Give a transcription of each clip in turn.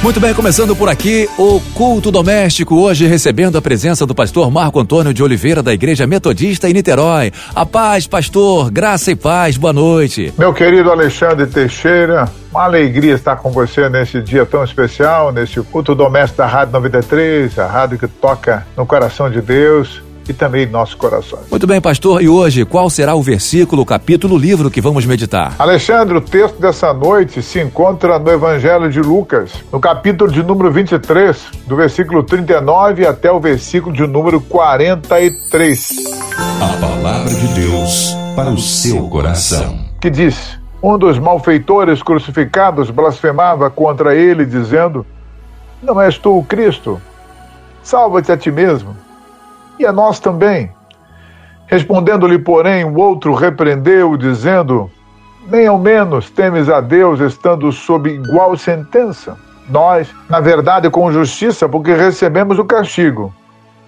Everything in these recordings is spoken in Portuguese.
Muito bem, começando por aqui o culto doméstico, hoje recebendo a presença do pastor Marco Antônio de Oliveira da Igreja Metodista em Niterói. A paz, pastor, graça e paz, boa noite. Meu querido Alexandre Teixeira, uma alegria estar com você nesse dia tão especial, nesse culto doméstico da Rádio 93, a rádio que toca no coração de Deus e também em nossos corações. Muito bem, pastor. E hoje, qual será o versículo, capítulo, livro que vamos meditar? Alexandre, o texto dessa noite se encontra no Evangelho de Lucas, no capítulo de número 23, do versículo 39 até o versículo de número 43. A palavra de Deus para o seu coração. Que diz: Um dos malfeitores crucificados blasfemava contra ele, dizendo: Não és tu o Cristo? Salva-te a ti mesmo e a nós também. Respondendo-lhe, porém, o outro repreendeu, dizendo: Nem ao menos temes a Deus, estando sob igual sentença. Nós, na verdade, com justiça, porque recebemos o castigo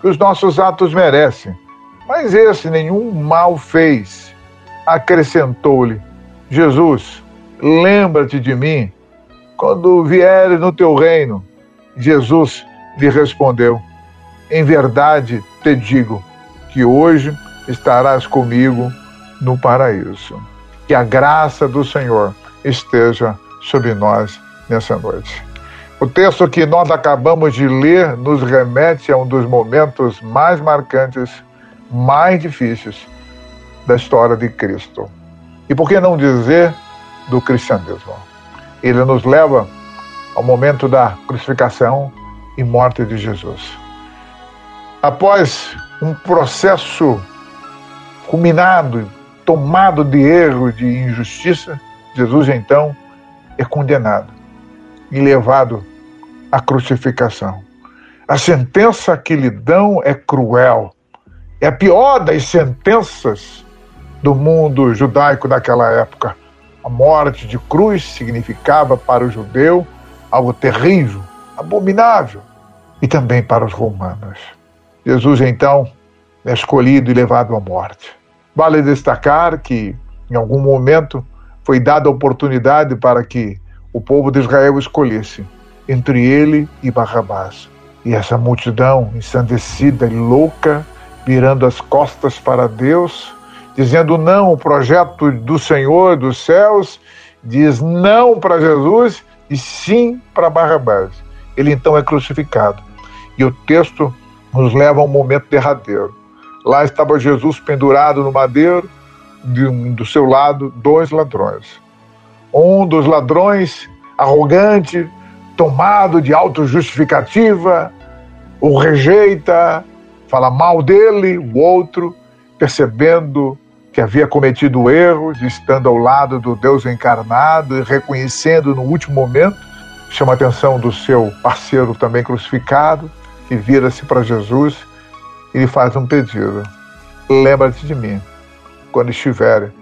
que os nossos atos merecem. Mas esse nenhum mal fez. Acrescentou-lhe: Jesus, lembra-te de mim quando vieres no teu reino. Jesus lhe respondeu: Em verdade te digo que hoje estarás comigo no paraíso. Que a graça do Senhor esteja sobre nós nessa noite. O texto que nós acabamos de ler nos remete a um dos momentos mais marcantes, mais difíceis da história de Cristo. E por que não dizer do cristianismo? Ele nos leva ao momento da crucificação e morte de Jesus. Após um processo culminado, tomado de erro, de injustiça, Jesus então é condenado e levado à crucificação. A sentença que lhe dão é cruel. É a pior das sentenças do mundo judaico daquela época. A morte de cruz significava para o judeu algo terrível, abominável, e também para os romanos. Jesus, então, é escolhido e levado à morte. Vale destacar que, em algum momento, foi dada a oportunidade para que o povo de Israel escolhesse entre ele e Barrabás. E essa multidão ensandecida e louca, virando as costas para Deus, dizendo não ao projeto do Senhor dos céus, diz não para Jesus e sim para Barrabás. Ele então é crucificado. E o texto nos leva a um momento derradeiro. Lá estava Jesus pendurado no madeiro, de, do seu lado, dois ladrões. Um dos ladrões, arrogante, tomado de autojustificativa, o rejeita, fala mal dele, o outro, percebendo que havia cometido o erro, estando ao lado do Deus encarnado e reconhecendo no último momento, chama a atenção do seu parceiro também crucificado, que vira-se para Jesus e lhe faz um pedido: Lembra-te de mim quando estiver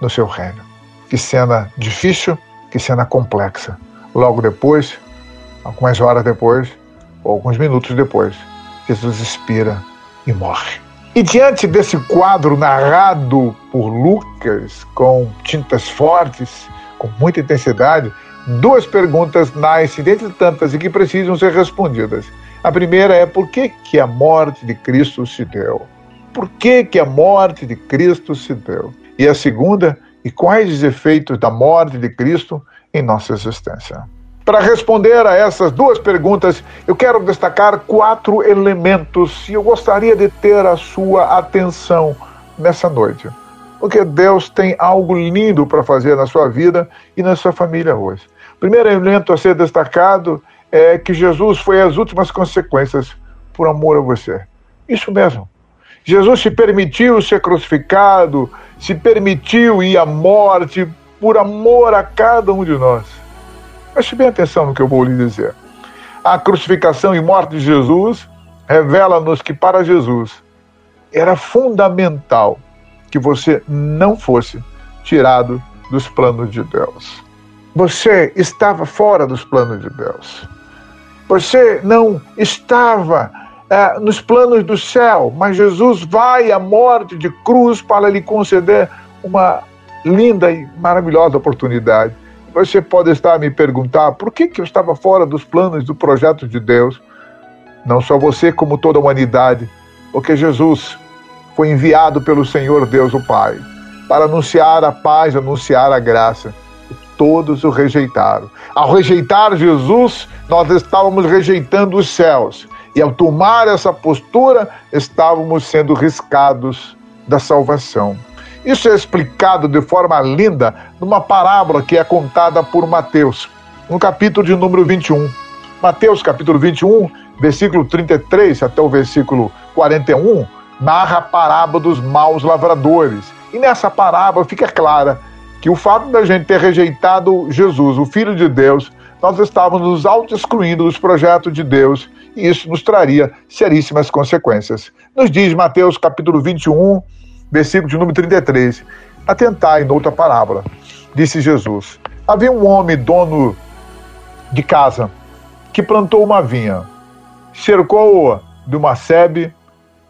no seu reino. Que cena difícil, que cena complexa. Logo depois, algumas horas depois, ou alguns minutos depois, Jesus expira e morre. E diante desse quadro narrado por Lucas, com tintas fortes, com muita intensidade, duas perguntas nascem, dentre tantas, e que precisam ser respondidas. A primeira é por que, que a morte de Cristo se deu? Por que, que a morte de Cristo se deu? E a segunda, e quais os efeitos da morte de Cristo em nossa existência? Para responder a essas duas perguntas, eu quero destacar quatro elementos e eu gostaria de ter a sua atenção nessa noite. Porque Deus tem algo lindo para fazer na sua vida e na sua família hoje. Primeiro elemento a ser destacado é que Jesus foi as últimas consequências por amor a você. Isso mesmo. Jesus se permitiu ser crucificado, se permitiu ir à morte por amor a cada um de nós. Preste bem atenção no que eu vou lhe dizer. A crucificação e morte de Jesus revela-nos que para Jesus era fundamental que você não fosse tirado dos planos de Deus. Você estava fora dos planos de Deus. Você não estava é, nos planos do céu, mas Jesus vai à morte de cruz para lhe conceder uma linda e maravilhosa oportunidade. Você pode estar a me perguntar por que, que eu estava fora dos planos do projeto de Deus. Não só você, como toda a humanidade, porque Jesus foi enviado pelo Senhor Deus o Pai para anunciar a paz, anunciar a graça. Todos o rejeitaram. Ao rejeitar Jesus, nós estávamos rejeitando os céus. E ao tomar essa postura, estávamos sendo riscados da salvação. Isso é explicado de forma linda numa parábola que é contada por Mateus, no capítulo de número 21. Mateus, capítulo 21, versículo 33 até o versículo 41, narra a parábola dos maus lavradores. E nessa parábola fica clara que o fato da gente ter rejeitado Jesus, o Filho de Deus, nós estávamos nos auto-excluindo dos projetos de Deus e isso nos traria seríssimas consequências. Nos diz Mateus capítulo 21, versículo de número 33. Atentai noutra parábola. Disse Jesus: Havia um homem dono de casa que plantou uma vinha, cercou-a de uma sebe,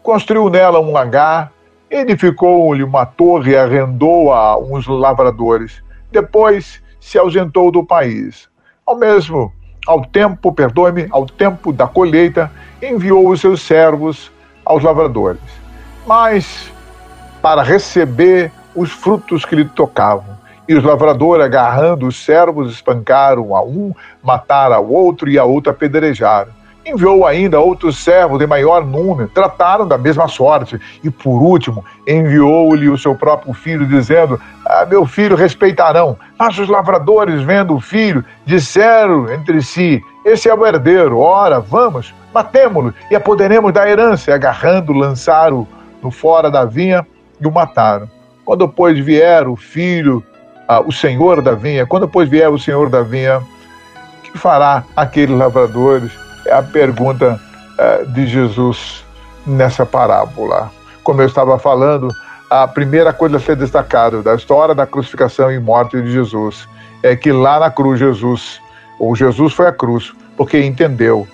construiu nela um lagar, edificou-lhe uma torre e arrendou a uns lavradores. Depois se ausentou do país. Ao mesmo ao tempo, perdoe-me, ao tempo da colheita, enviou os seus servos aos lavradores. Mas para receber os frutos que lhe tocavam. E os lavradores, agarrando os servos, espancaram a um, mataram ao outro e a outro apedrejaram. Enviou ainda outros servos de maior número, trataram da mesma sorte. E por último, enviou-lhe o seu próprio filho, dizendo: ah, Meu filho respeitarão. Mas os lavradores, vendo o filho, disseram entre si: Esse é o herdeiro, ora, vamos, matemo-lo e apoderemos da herança. E agarrando, lançaram no fora da vinha e o mataram. Quando, pois, vier o filho, ah, o senhor da vinha, quando, pois, vier o senhor da vinha, que fará aqueles lavradores? É a pergunta ah, de Jesus nessa parábola. Como eu estava falando, a primeira coisa a ser destacada da história da crucificação e morte de Jesus é que lá na cruz Jesus, ou Jesus foi à cruz, porque entendeu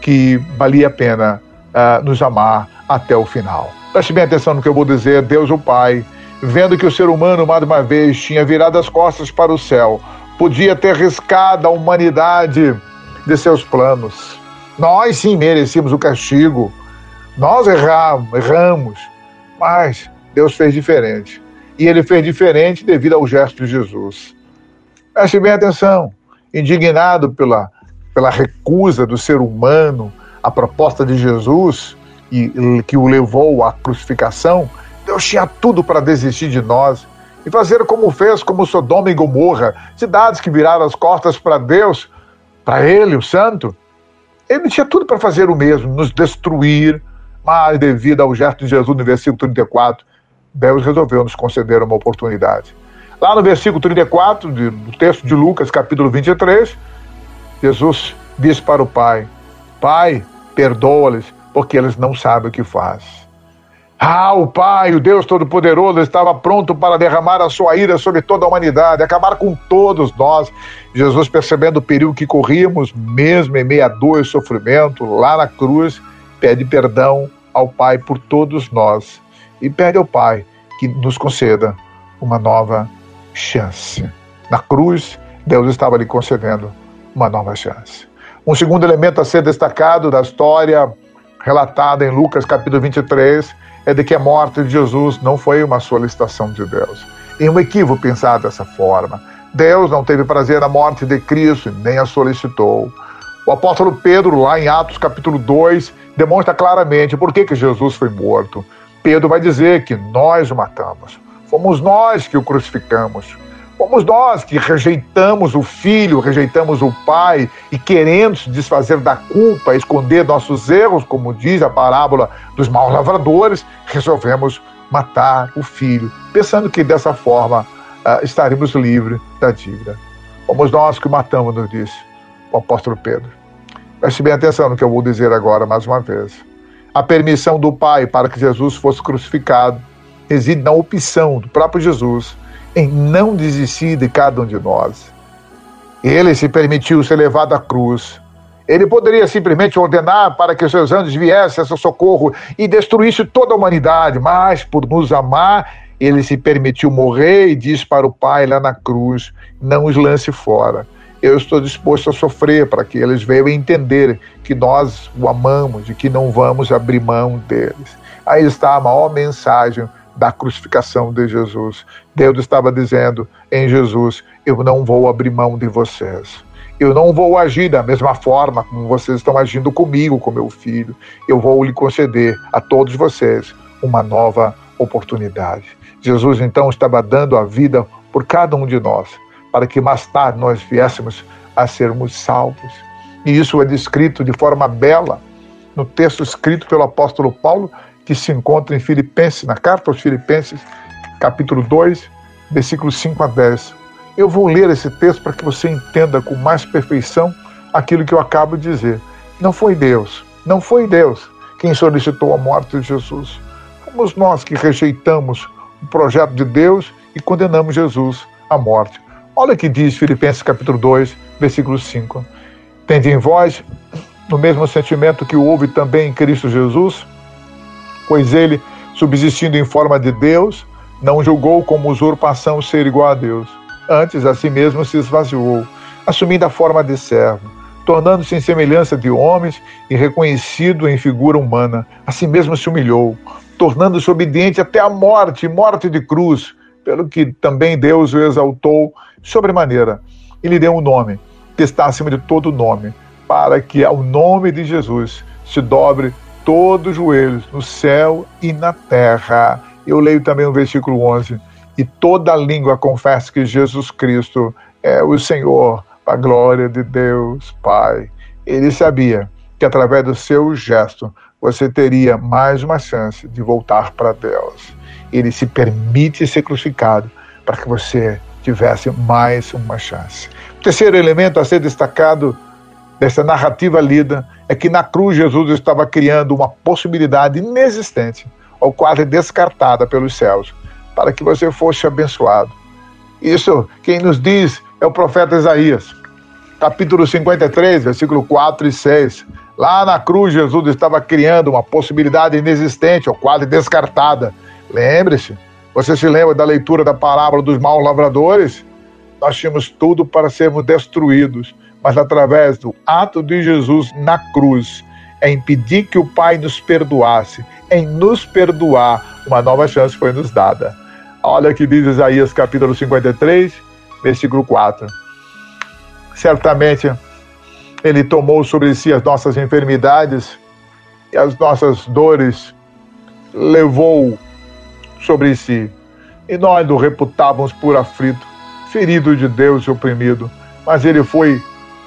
que valia a pena uh, nos amar até o final. Preste bem atenção no que eu vou dizer. Deus, o Pai, vendo que o ser humano, mais uma vez, tinha virado as costas para o céu, podia ter riscado a humanidade de seus planos. Nós sim merecíamos o castigo. Nós erramos, erramos, mas Deus fez diferente. E ele fez diferente devido ao gesto de Jesus. Preste bem atenção. Indignado pela, pela recusa do ser humano à proposta de Jesus, e, que o levou à crucificação, Deus tinha tudo para desistir de nós e fazer como fez como Sodoma e Gomorra, cidades que viraram as costas para Deus, para Ele, o Santo. Ele tinha tudo para fazer o mesmo, nos destruir, mas devido ao gesto de Jesus no versículo 34, Deus resolveu nos conceder uma oportunidade. Lá no versículo 34 do texto de Lucas, capítulo 23, Jesus disse para o Pai: Pai, perdoa-lhes, porque eles não sabem o que faz. Ah, o Pai, o Deus Todo-Poderoso, estava pronto para derramar a sua ira sobre toda a humanidade, acabar com todos nós. Jesus, percebendo o perigo que corríamos, mesmo em meio a dor e sofrimento, lá na cruz, pede perdão ao Pai por todos nós e pede ao Pai que nos conceda uma nova chance. Na cruz, Deus estava lhe concedendo uma nova chance. Um segundo elemento a ser destacado da história relatada em Lucas capítulo 23 é de que a morte de Jesus não foi uma solicitação de Deus. É um equívoco pensar dessa forma. Deus não teve prazer na morte de Cristo, nem a solicitou. O apóstolo Pedro, lá em Atos capítulo 2, demonstra claramente por que, que Jesus foi morto. Pedro vai dizer que nós o matamos. Fomos nós que o crucificamos. Fomos nós que rejeitamos o filho, rejeitamos o pai e querendo se desfazer da culpa, esconder nossos erros, como diz a parábola dos maus lavradores, resolvemos matar o filho, pensando que dessa forma uh, estaremos livres da dívida. Fomos nós que matamos, nos disse o apóstolo Pedro. Preste bem atenção no que eu vou dizer agora mais uma vez. A permissão do Pai para que Jesus fosse crucificado reside na opção do próprio Jesus em não desistir de cada um de nós. Ele se permitiu ser levado à cruz Ele poderia simplesmente ordenar para que os seus anjos viessem a seu socorro e destruísse toda a humanidade, mas por nos amar, ele se permitiu morrer e disse para o Pai lá na cruz: não os lance fora. Eu estou disposto a sofrer para que eles venham entender que nós o amamos e que não vamos abrir mão deles. Aí está a maior mensagem da crucificação de Jesus. Deus estava dizendo em Jesus: Eu não vou abrir mão de vocês. Eu não vou agir da mesma forma como vocês estão agindo comigo, com meu filho. Eu vou lhe conceder a todos vocês uma nova oportunidade. Jesus então estava dando a vida por cada um de nós, para que mais tarde nós viéssemos a sermos salvos. E isso é descrito de forma bela no texto escrito pelo apóstolo Paulo, que se encontra em Filipenses, na carta aos Filipenses, capítulo 2, versículos 5 a 10. Eu vou ler esse texto para que você entenda com mais perfeição aquilo que eu acabo de dizer. Não foi Deus, não foi Deus quem solicitou a morte de Jesus. Fomos nós que rejeitamos o projeto de Deus e condenamos Jesus à morte. Olha o que diz Filipenses capítulo 2, versículo 5. Tende em vós o mesmo sentimento que houve também em Cristo Jesus, pois ele, subsistindo em forma de Deus, não julgou como usurpação ser igual a Deus Antes, a si mesmo se esvaziou, assumindo a forma de servo, tornando-se em semelhança de homens e reconhecido em figura humana. A si mesmo se humilhou, tornando-se obediente até a morte, morte de cruz, pelo que também Deus o exaltou sobremaneira e lhe deu um nome, que está acima de todo nome, para que ao nome de Jesus se dobre todos os joelhos no céu e na terra. Eu leio também o versículo 11 e toda língua confesse que Jesus Cristo é o Senhor, a glória de Deus Pai. Ele sabia que através do seu gesto você teria mais uma chance de voltar para Deus. Ele se permite ser crucificado para que você tivesse mais uma chance. O terceiro elemento a ser destacado dessa narrativa lida é que na cruz Jesus estava criando uma possibilidade inexistente, ou quase descartada pelos céus, para que você fosse abençoado. Isso quem nos diz é o profeta Isaías, capítulo 53, versículo 4 e 6. Lá na cruz, Jesus estava criando uma possibilidade inexistente ou quase descartada. Lembre-se, você se lembra da leitura da parábola dos maus lavradores? Nós tínhamos tudo para sermos destruídos, mas através do ato de Jesus na cruz, é impedir que o Pai nos perdoasse, em nos perdoar, uma nova chance foi nos dada. Olha que diz Isaías capítulo 53, versículo 4. Certamente ele tomou sobre si as nossas enfermidades e as nossas dores levou sobre si. E nós o reputávamos por aflito, ferido de Deus e oprimido, mas ele foi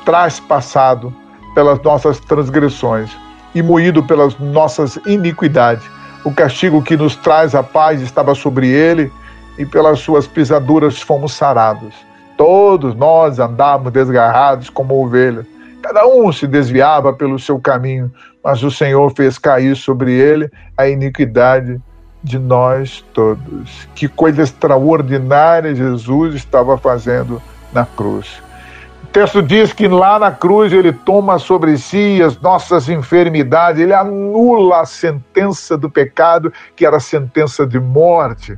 traspassado pelas nossas transgressões e moído pelas nossas iniquidades. O castigo que nos traz a paz estava sobre ele, e pelas suas pisaduras fomos sarados. Todos nós andávamos desgarrados como ovelhas. Cada um se desviava pelo seu caminho, mas o Senhor fez cair sobre ele a iniquidade de nós todos. Que coisa extraordinária Jesus estava fazendo na cruz. Texto diz que lá na cruz ele toma sobre si as nossas enfermidades, ele anula a sentença do pecado, que era a sentença de morte.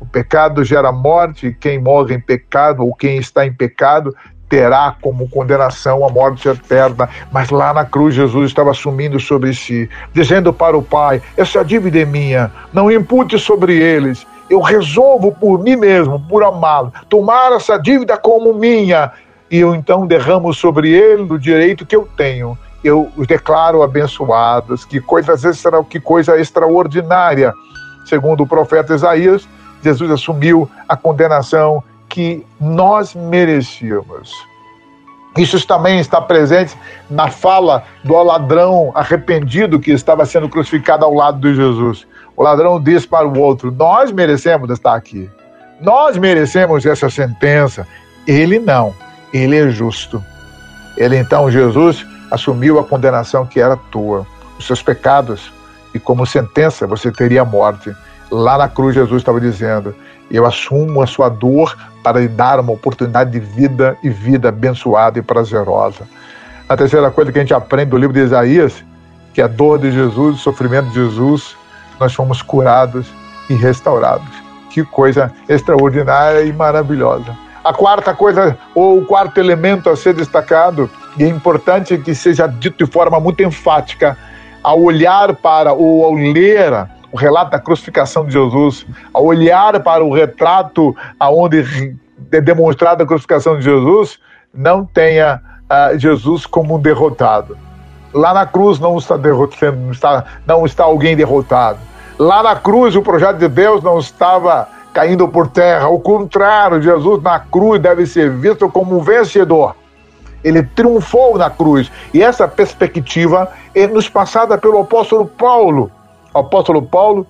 O pecado gera morte, e quem morre em pecado ou quem está em pecado terá como condenação a morte eterna. Mas lá na cruz Jesus estava assumindo sobre si, dizendo para o Pai: essa dívida é minha, não impute sobre eles. Eu resolvo por mim mesmo, por amá-lo, tomar essa dívida como minha. E eu então derramo sobre ele o direito que eu tenho. Eu os declaro abençoados. Que coisa, extra, que coisa extraordinária. Segundo o profeta Isaías, Jesus assumiu a condenação que nós merecíamos. Isso também está presente na fala do ladrão arrependido que estava sendo crucificado ao lado de Jesus. O ladrão disse para o outro: Nós merecemos estar aqui. Nós merecemos essa sentença. Ele não. Ele é justo. Ele então, Jesus, assumiu a condenação que era tua, os seus pecados, e como sentença você teria a morte. Lá na cruz, Jesus estava dizendo: Eu assumo a sua dor para lhe dar uma oportunidade de vida e vida abençoada e prazerosa. A terceira coisa que a gente aprende do livro de Isaías, que a dor de Jesus, o sofrimento de Jesus, nós fomos curados e restaurados. Que coisa extraordinária e maravilhosa. A quarta coisa, ou o quarto elemento a ser destacado, e é importante que seja dito de forma muito enfática, ao olhar para ou ao ler o relato da crucificação de Jesus, ao olhar para o retrato aonde é demonstrada a crucificação de Jesus, não tenha uh, Jesus como um derrotado. Lá na cruz não está, derrotando, não está, não está alguém derrotado. Lá na cruz o projeto de Deus não estava caindo por terra. Ao contrário, Jesus na cruz deve ser visto como um vencedor. Ele triunfou na cruz. E essa perspectiva é nos passada pelo apóstolo Paulo. O apóstolo Paulo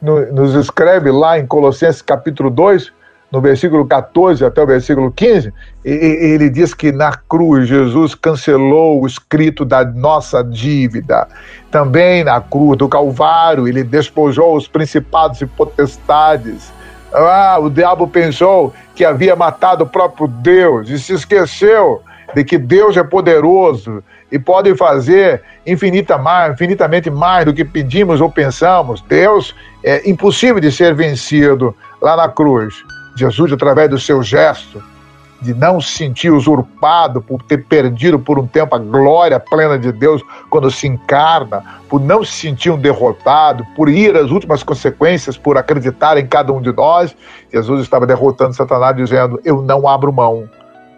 nos escreve lá em Colossenses capítulo 2, no versículo 14 até o versículo 15, ele diz que na cruz Jesus cancelou o escrito da nossa dívida. Também na cruz do Calvário, ele despojou os principados e potestades. Ah, o diabo pensou que havia matado o próprio Deus e se esqueceu de que Deus é poderoso e pode fazer infinita mais, infinitamente mais do que pedimos ou pensamos. Deus é impossível de ser vencido lá na cruz. Jesus, através do seu gesto, de não se sentir usurpado por ter perdido por um tempo a glória plena de Deus quando se encarna, por não se sentir um derrotado, por ir às últimas consequências, por acreditar em cada um de nós, Jesus estava derrotando Satanás, dizendo: Eu não abro mão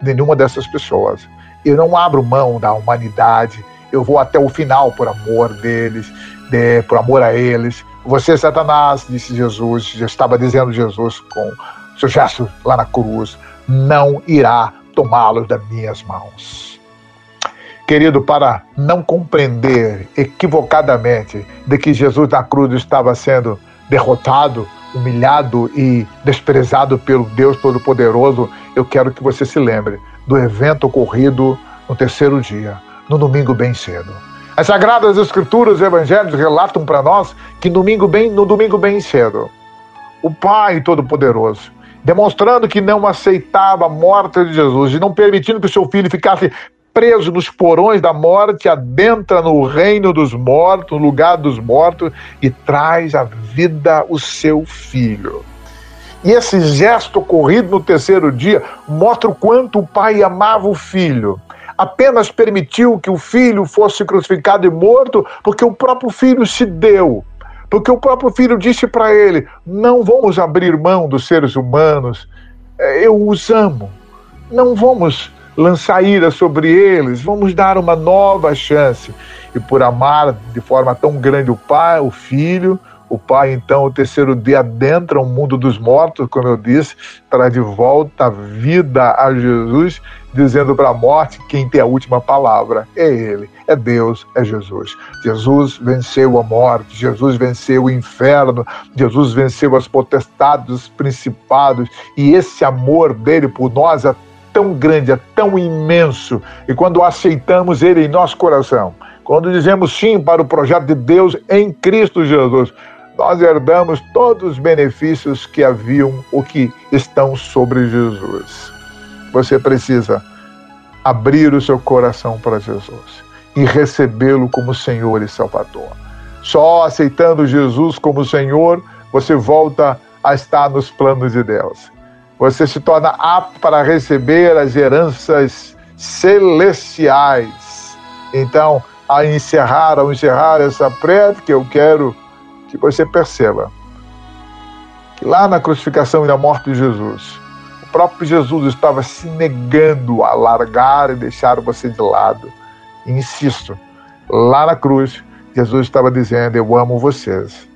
de nenhuma dessas pessoas, eu não abro mão da humanidade, eu vou até o final por amor deles, de, por amor a eles. Você, Satanás, disse Jesus, já estava dizendo Jesus com seu gesto lá na cruz, não irá tomá-los das minhas mãos. Querido, para não compreender equivocadamente de que Jesus na cruz estava sendo derrotado, humilhado e desprezado pelo Deus Todo-Poderoso, eu quero que você se lembre do evento ocorrido no terceiro dia, no domingo bem cedo. As Sagradas Escrituras e Evangelhos relatam para nós que domingo bem, no domingo bem cedo, o Pai Todo-Poderoso demonstrando que não aceitava a morte de Jesus e não permitindo que o seu filho ficasse preso nos porões da morte, adentra no reino dos mortos, no lugar dos mortos e traz à vida o seu filho. E esse gesto ocorrido no terceiro dia mostra o quanto o pai amava o filho. Apenas permitiu que o filho fosse crucificado e morto porque o próprio filho se deu porque o próprio filho disse para ele: Não vamos abrir mão dos seres humanos, é, eu os amo. Não vamos lançar ira sobre eles, vamos dar uma nova chance. E por amar de forma tão grande o pai, o filho, o pai, então, o terceiro dia adentra o mundo dos mortos, como eu disse, traz de volta a vida a Jesus, dizendo para a morte quem tem a última palavra é Ele, é Deus, é Jesus. Jesus venceu a morte, Jesus venceu o inferno, Jesus venceu as potestades, os principados, e esse amor dele por nós é tão grande, é tão imenso, e quando aceitamos Ele em nosso coração, quando dizemos sim para o projeto de Deus em Cristo Jesus, nós herdamos todos os benefícios que haviam ou que estão sobre Jesus. Você precisa abrir o seu coração para Jesus e recebê-lo como Senhor e Salvador. Só aceitando Jesus como Senhor, você volta a estar nos planos de Deus. Você se torna apto para receber as heranças celestiais. Então, a encerrar, ao encerrar essa prédica, eu quero que você perceba que lá na crucificação e na morte de Jesus, o próprio Jesus estava se negando a largar e deixar você de lado. E insisto, lá na cruz, Jesus estava dizendo: Eu amo vocês.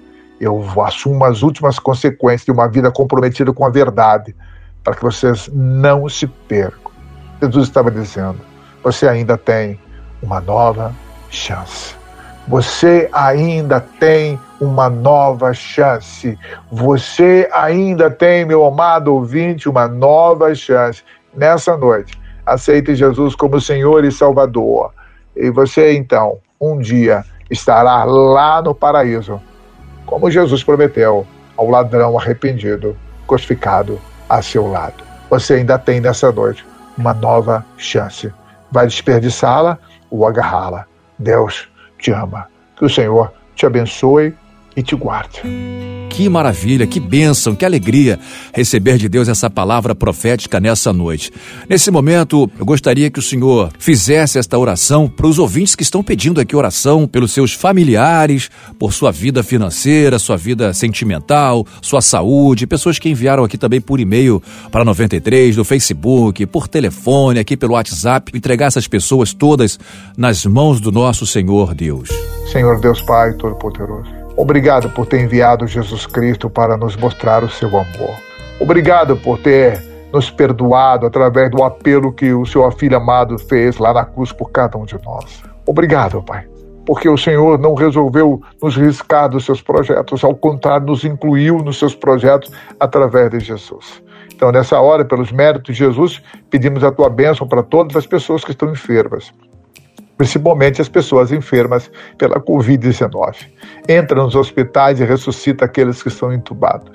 Eu assumo as últimas consequências de uma vida comprometida com a verdade, para que vocês não se percam. Jesus estava dizendo: Você ainda tem uma nova chance. Você ainda tem uma nova chance. Você ainda tem, meu amado ouvinte, uma nova chance. Nessa noite, aceite Jesus como Senhor e Salvador. E você, então, um dia estará lá no paraíso, como Jesus prometeu ao ladrão arrependido, crucificado a seu lado. Você ainda tem nessa noite uma nova chance. vai desperdiçá-la ou agarrá-la. Deus te ama. Que o Senhor te abençoe e te guarde. Que maravilha, que bênção, que alegria receber de Deus essa palavra profética nessa noite. Nesse momento, eu gostaria que o Senhor fizesse esta oração para os ouvintes que estão pedindo aqui oração pelos seus familiares, por sua vida financeira, sua vida sentimental, sua saúde, pessoas que enviaram aqui também por e-mail para 93, do Facebook, por telefone, aqui pelo WhatsApp, entregar essas pessoas todas nas mãos do nosso Senhor Deus. Senhor Deus Pai Todo-Poderoso Obrigado por ter enviado Jesus Cristo para nos mostrar o seu amor. Obrigado por ter nos perdoado através do apelo que o seu filho amado fez lá na cruz por cada um de nós. Obrigado, Pai, porque o Senhor não resolveu nos riscar dos seus projetos, ao contrário, nos incluiu nos seus projetos através de Jesus. Então, nessa hora, pelos méritos de Jesus, pedimos a tua bênção para todas as pessoas que estão enfermas principalmente as pessoas enfermas pela Covid-19. Entra nos hospitais e ressuscita aqueles que estão entubados.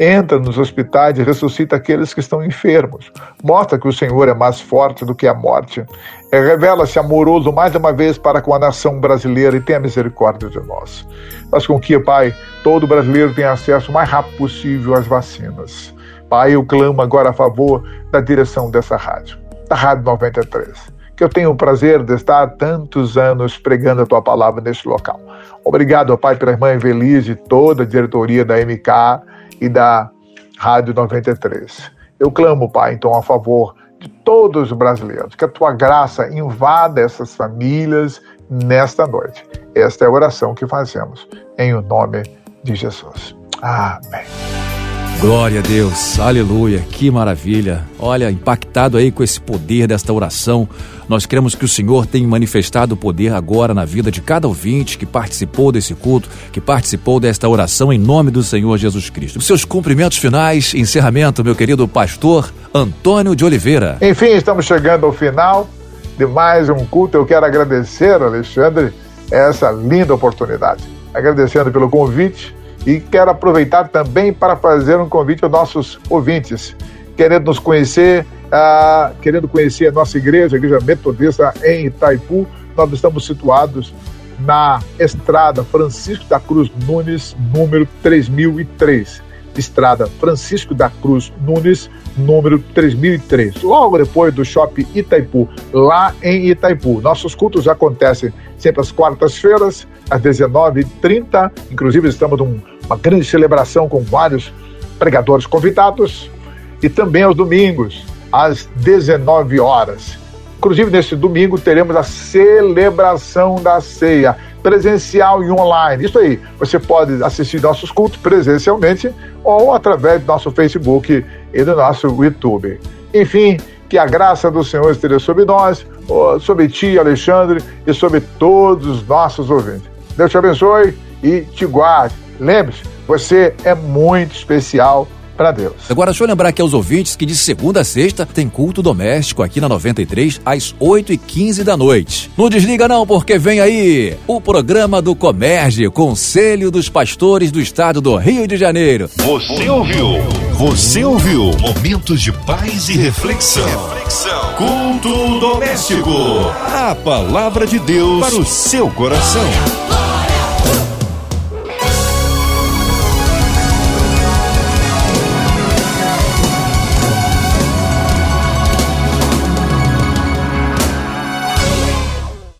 Entra nos hospitais e ressuscita aqueles que estão enfermos. Mostra que o Senhor é mais forte do que a morte. Revela-se amoroso mais uma vez para com a nação brasileira e tenha misericórdia de nós. Faz com que, Pai, todo brasileiro tenha acesso o mais rápido possível às vacinas. Pai, eu clamo agora a favor da direção dessa rádio, da Rádio 93 que eu tenho o prazer de estar tantos anos pregando a tua palavra neste local. Obrigado, Pai, pela irmã Evelise e toda a diretoria da MK e da Rádio 93. Eu clamo, Pai, então, a favor de todos os brasileiros, que a tua graça invada essas famílias nesta noite. Esta é a oração que fazemos em o nome de Jesus. Amém. Glória a Deus, aleluia, que maravilha. Olha, impactado aí com esse poder desta oração, nós queremos que o Senhor tenha manifestado o poder agora na vida de cada ouvinte que participou desse culto, que participou desta oração em nome do Senhor Jesus Cristo. Seus cumprimentos finais, encerramento, meu querido pastor Antônio de Oliveira. Enfim, estamos chegando ao final de mais um culto. Eu quero agradecer, Alexandre, essa linda oportunidade. Agradecendo pelo convite e quero aproveitar também para fazer um convite aos nossos ouvintes, querendo nos conhecer, uh, querendo conhecer a nossa igreja, a Igreja Metodista em Itaipu. Nós estamos situados na estrada Francisco da Cruz Nunes, número 3003. Estrada Francisco da Cruz Nunes, número 3003. Logo depois do Shopping Itaipu, lá em Itaipu. Nossos cultos acontecem sempre às quartas-feiras, às 19h30. Inclusive, estamos numa grande celebração com vários pregadores convidados. E também aos domingos, às 19 horas. Inclusive, nesse domingo, teremos a celebração da ceia, presencial e online. Isso aí, você pode assistir nossos cultos presencialmente ou através do nosso Facebook e do nosso YouTube. Enfim, que a graça do Senhor esteja sobre nós, sobre ti, Alexandre, e sobre todos os nossos ouvintes. Deus te abençoe e te guarde. Lembre-se, você é muito especial para Deus. Agora, deixa eu lembrar aqui aos ouvintes que de segunda a sexta tem culto doméstico aqui na 93 às 8h15 da noite. Não desliga não, porque vem aí o programa do Comerge, Conselho dos Pastores do Estado do Rio de Janeiro. Você ouviu? Você ouviu? Momentos de paz e reflexão. reflexão. Culto doméstico. A palavra de Deus para o seu coração.